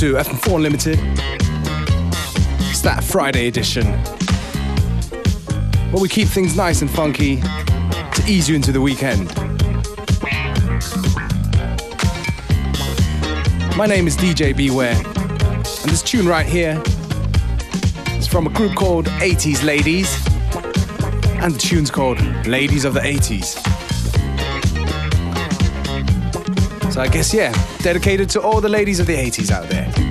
To FM4 Unlimited. It's that Friday edition where we keep things nice and funky to ease you into the weekend. My name is DJ Beware, and this tune right here is from a group called 80s Ladies, and the tune's called Ladies of the 80s. I guess, yeah, dedicated to all the ladies of the 80s out there.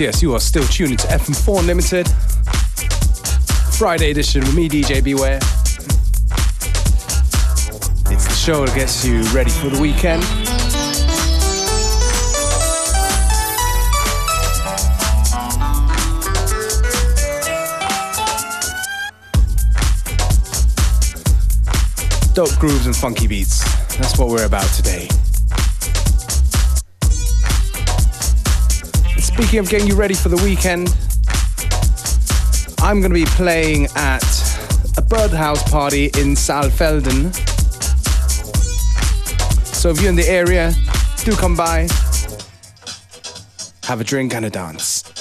Yes, you are still tuning to FM4 Unlimited. Friday edition with me, DJ Beware. It's the show that gets you ready for the weekend. Dope grooves and funky beats. That's what we're about today. Speaking of getting you ready for the weekend, I'm going to be playing at a birdhouse party in Saalfelden. So if you're in the area, do come by, have a drink and a dance.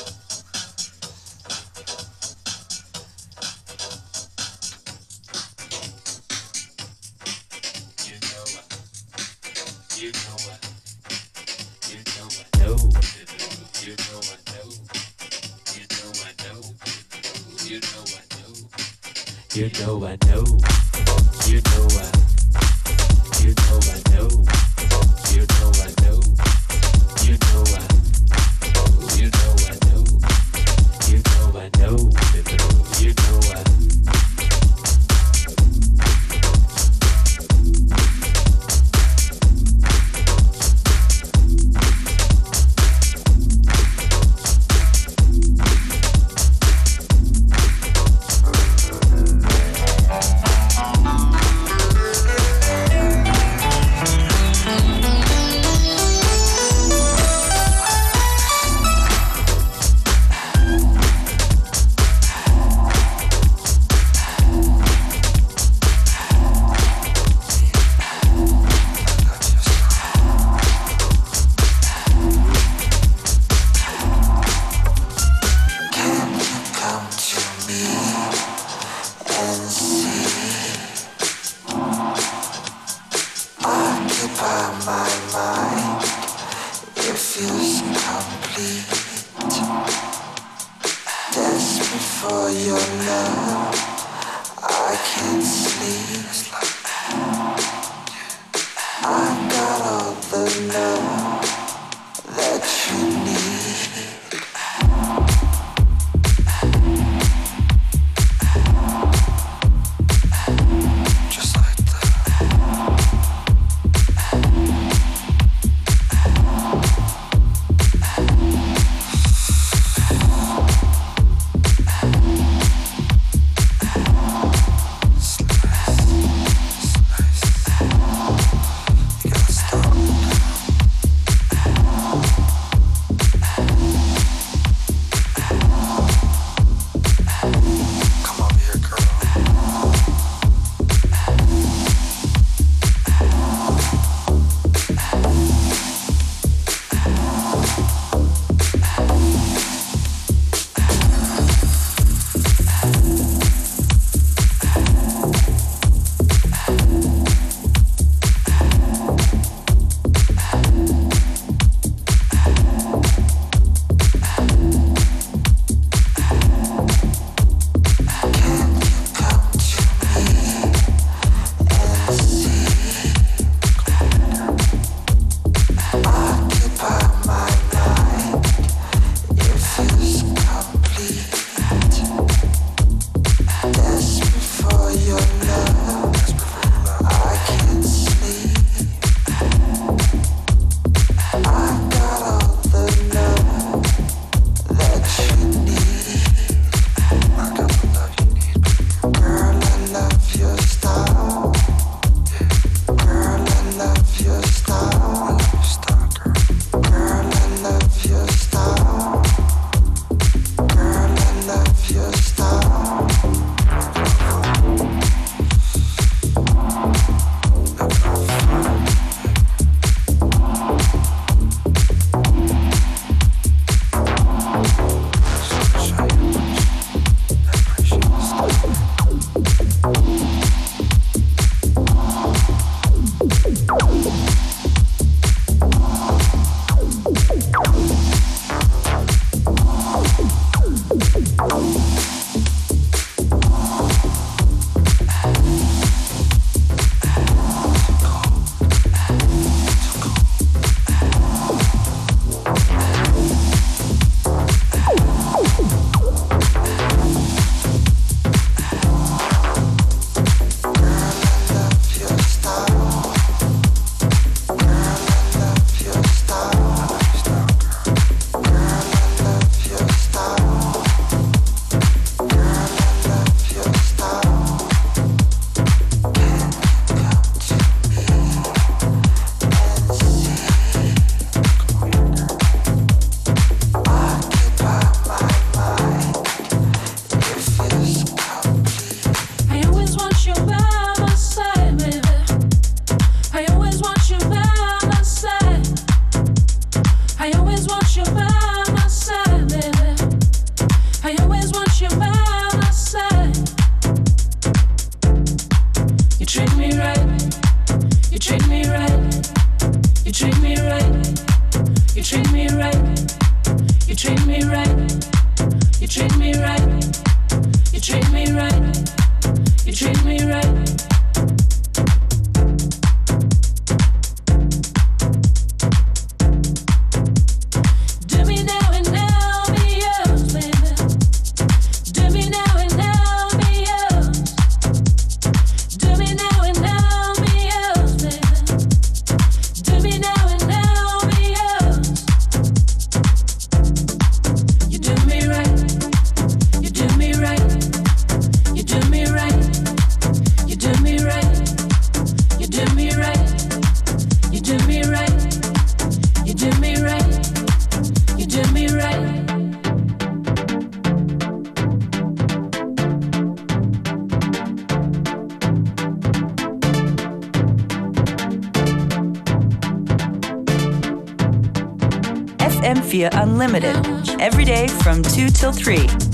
Till 3.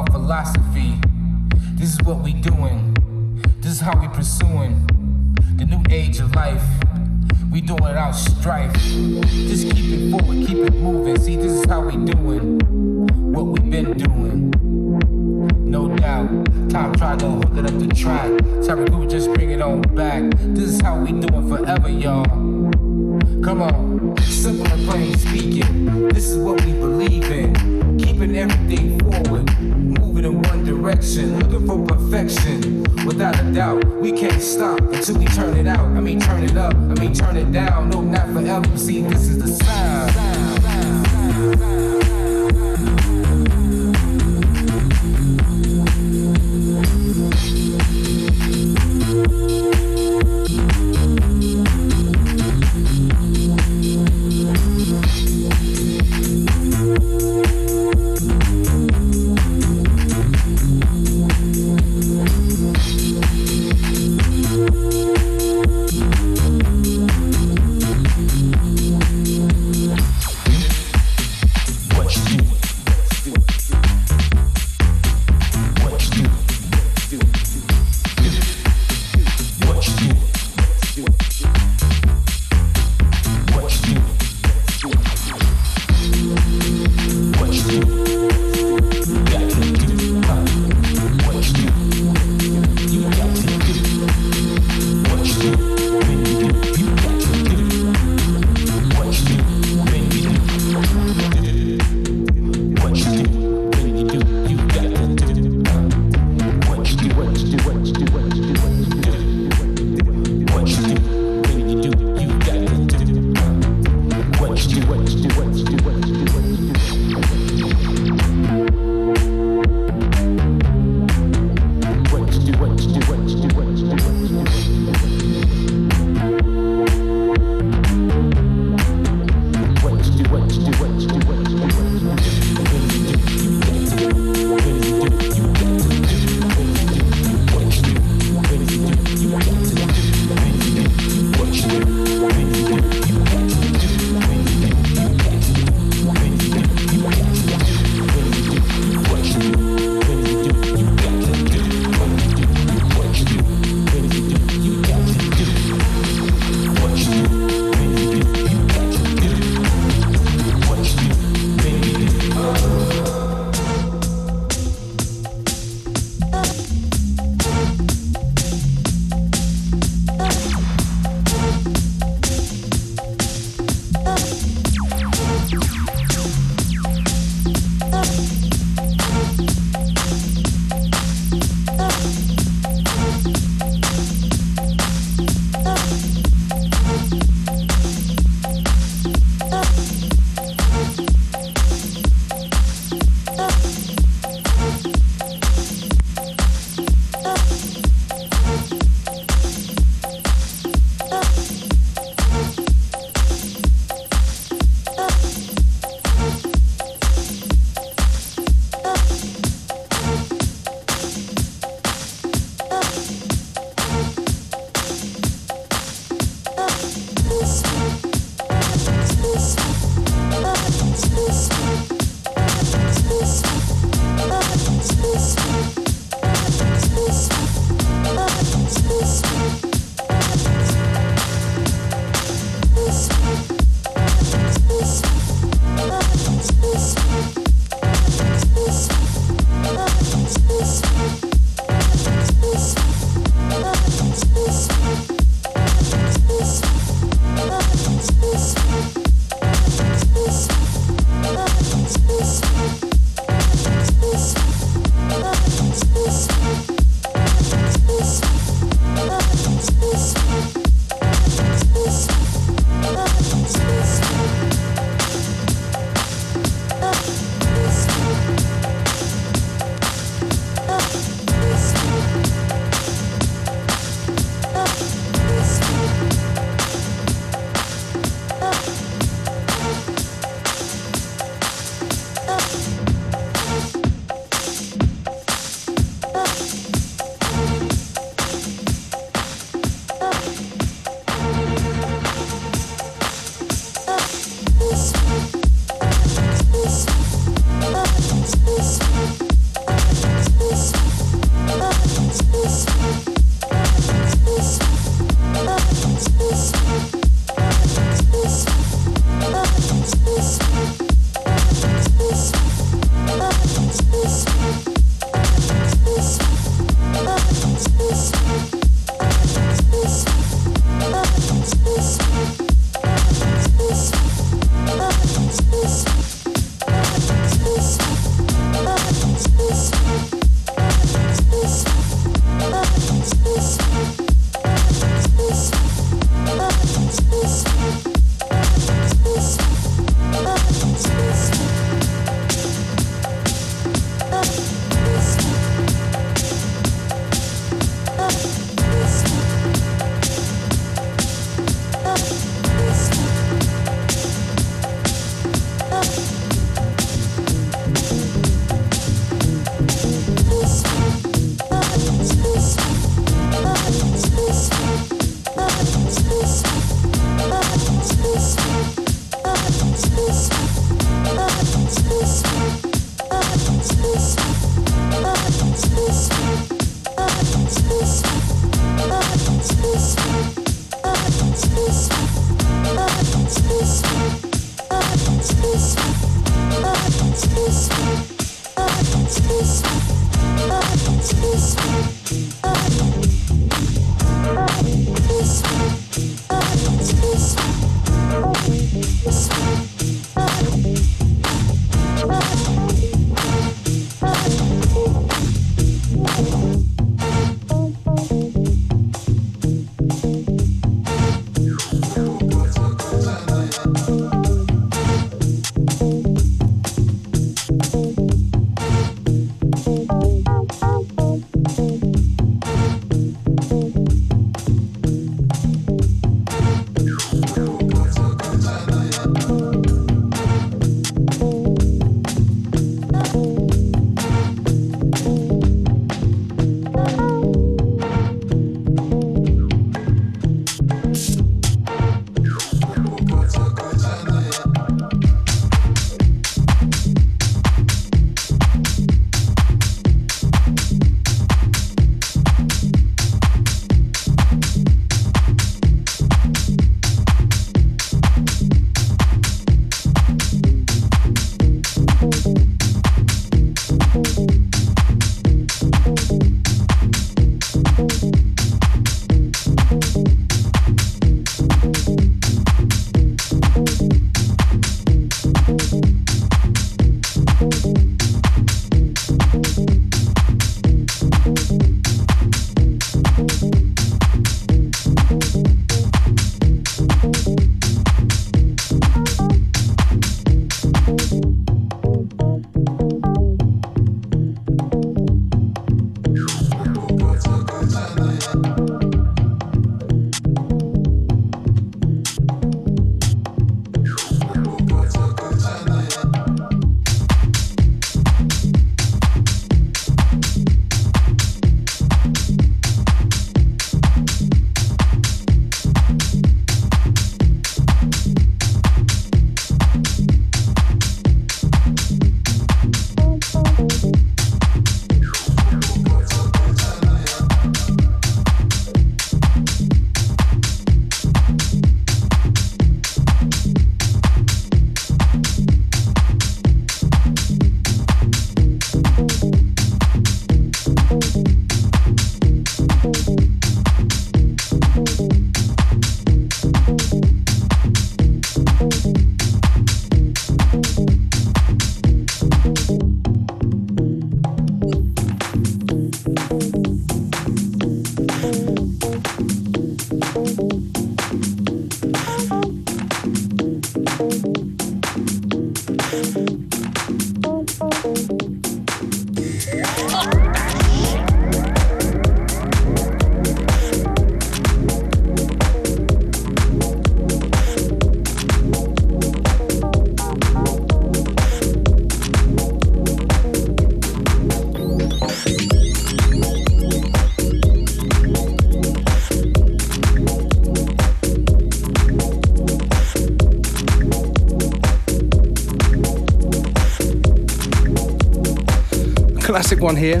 Classic one here.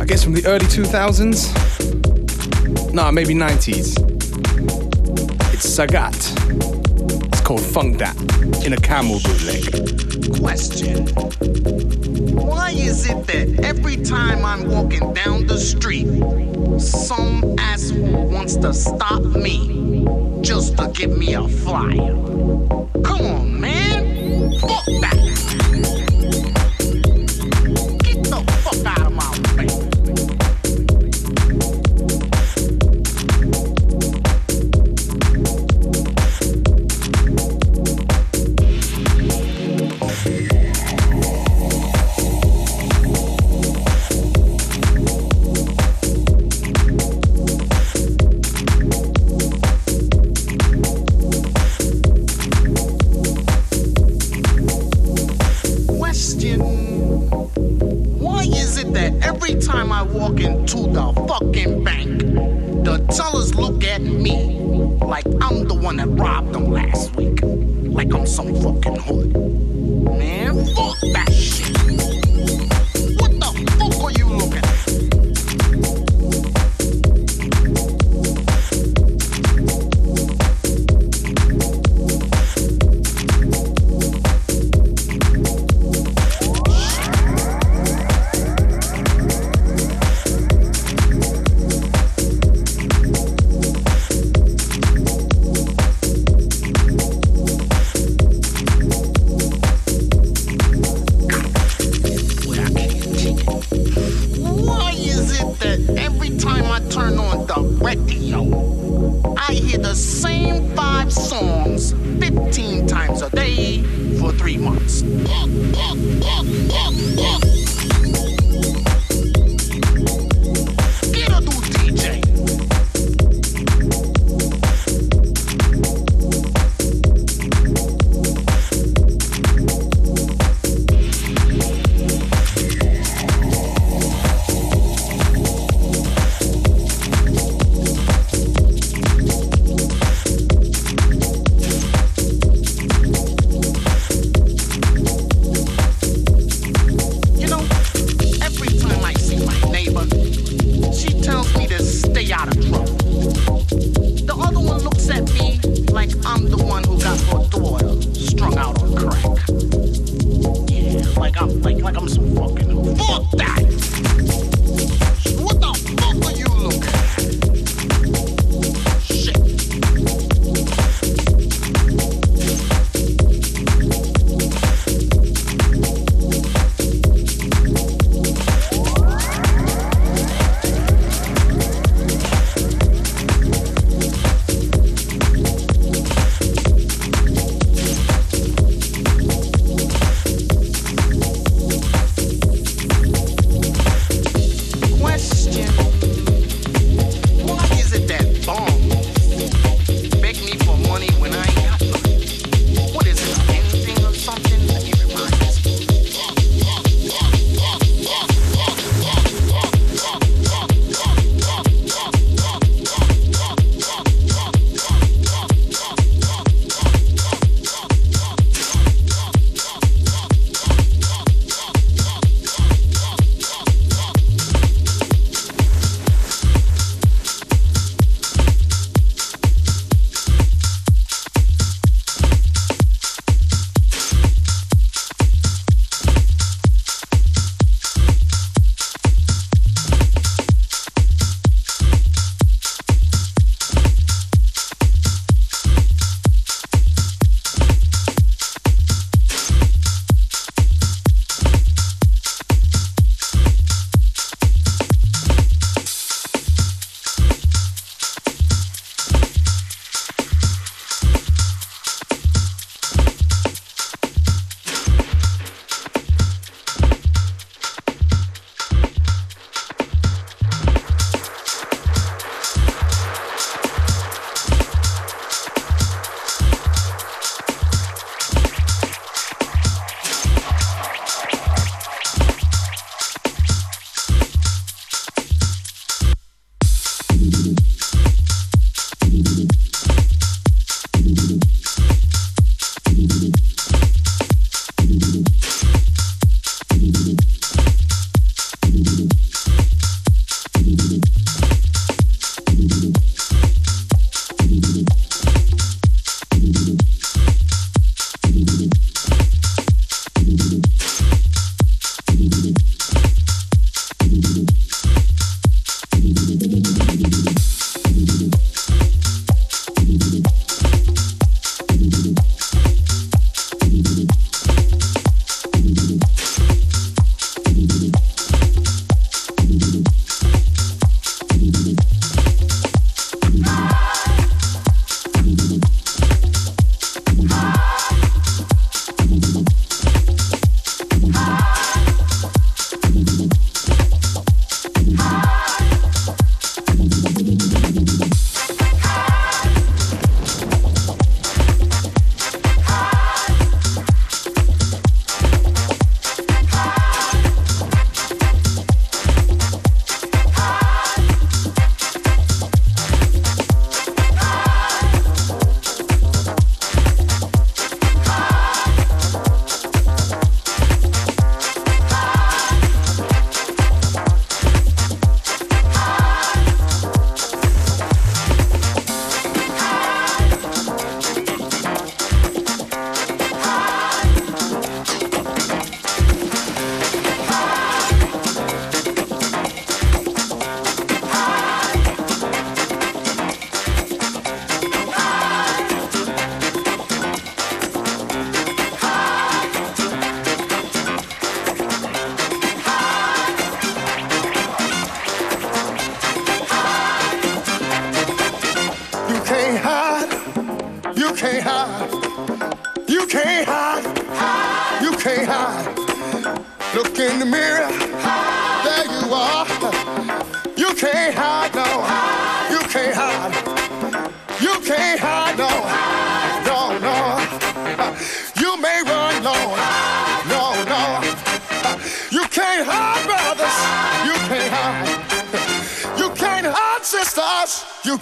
I guess from the early 2000s. Nah, maybe 90s. It's Sagat. It's called Funk Dat in a camel bootleg. Question. Why is it that every time I'm walking down the street, some asshole wants to stop me just to give me a flyer?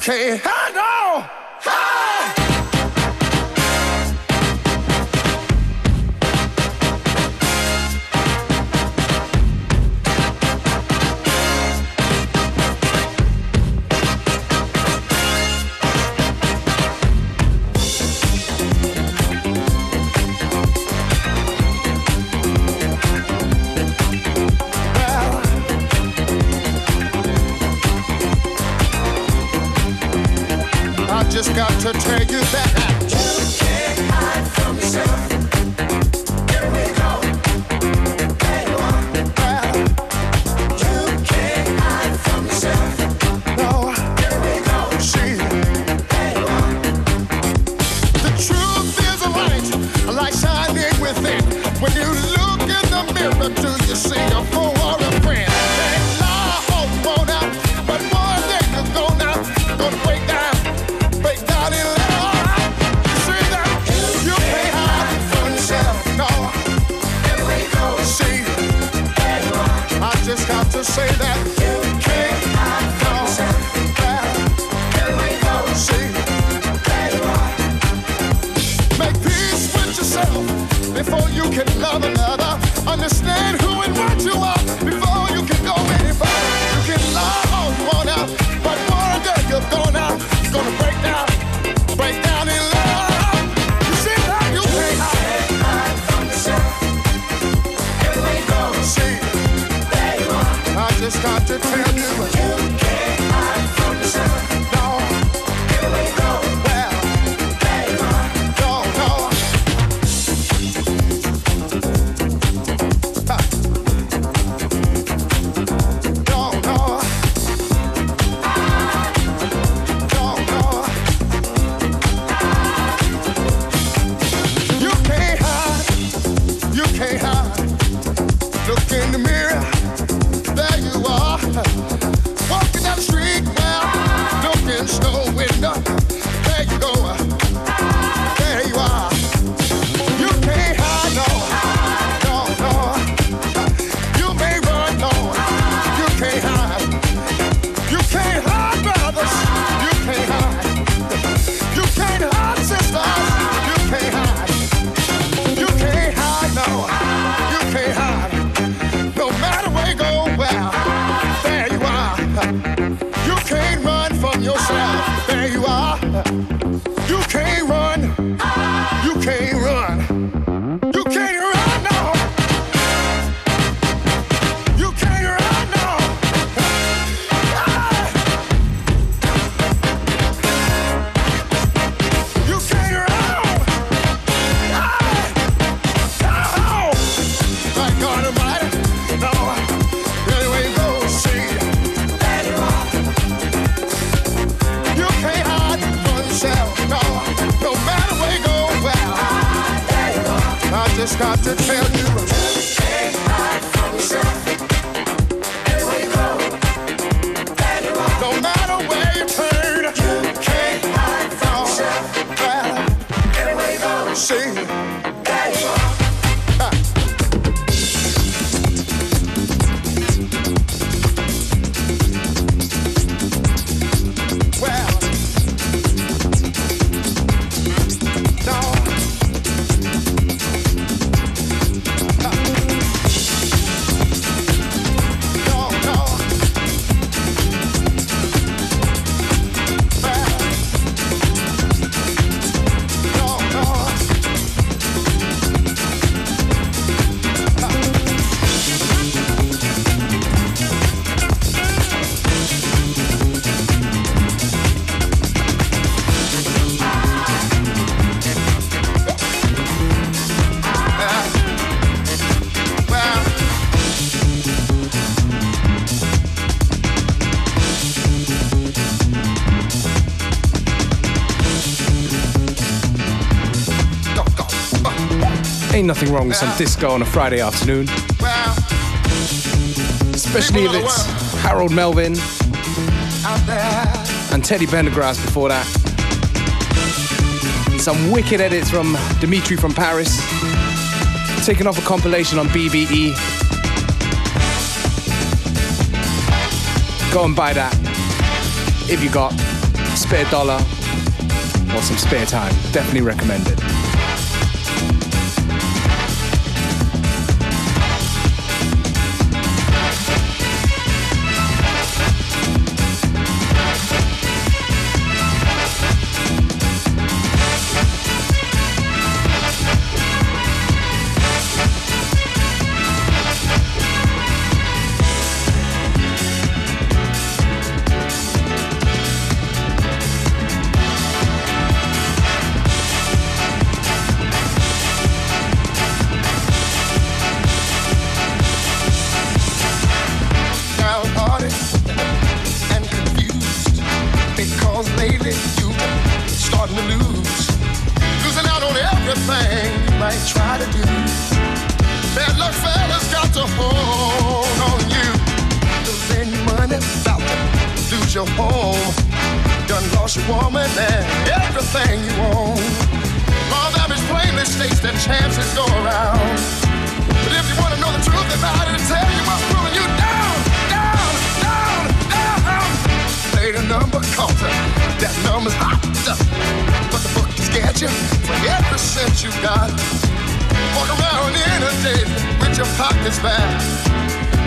Can't the nothing wrong with some disco on a Friday afternoon. Especially if it's Harold Melvin and Teddy Pendergrass before that. Some wicked edits from Dimitri from Paris. Taking off a compilation on BBE. Go and buy that if you got spare dollar or some spare time. Definitely recommend woman and everything you own. Law average plainly states that chances go around. But if you want to know the truth about it, tell you what's pulling you down, down, down, down. Play the number counter, that number's hot. But the book has got you for every cent you got. Walk around in a day with your pockets back.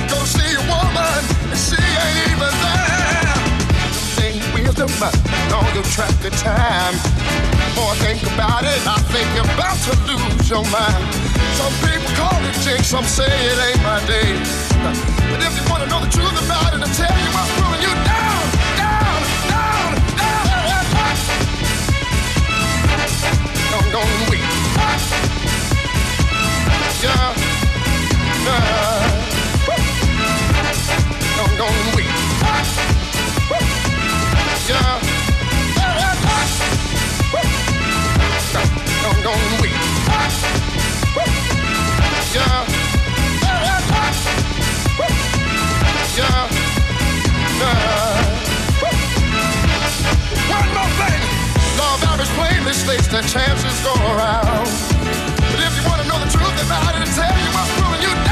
Go see a woman, and she ain't even there. Wisdom, but all your track of time. More I think about it, I think you're about to lose your mind. Some people call it jinx, some say it ain't my day. But if you wanna know the truth about it, I'll tell you what's pulling you down, down, down, down. Don't, don't wait. Yeah, yeah. Don't, don't wait. Yeah. Don't. One more thing. Chances go around. But if you want to know the truth about it, tell you what's pulling you down,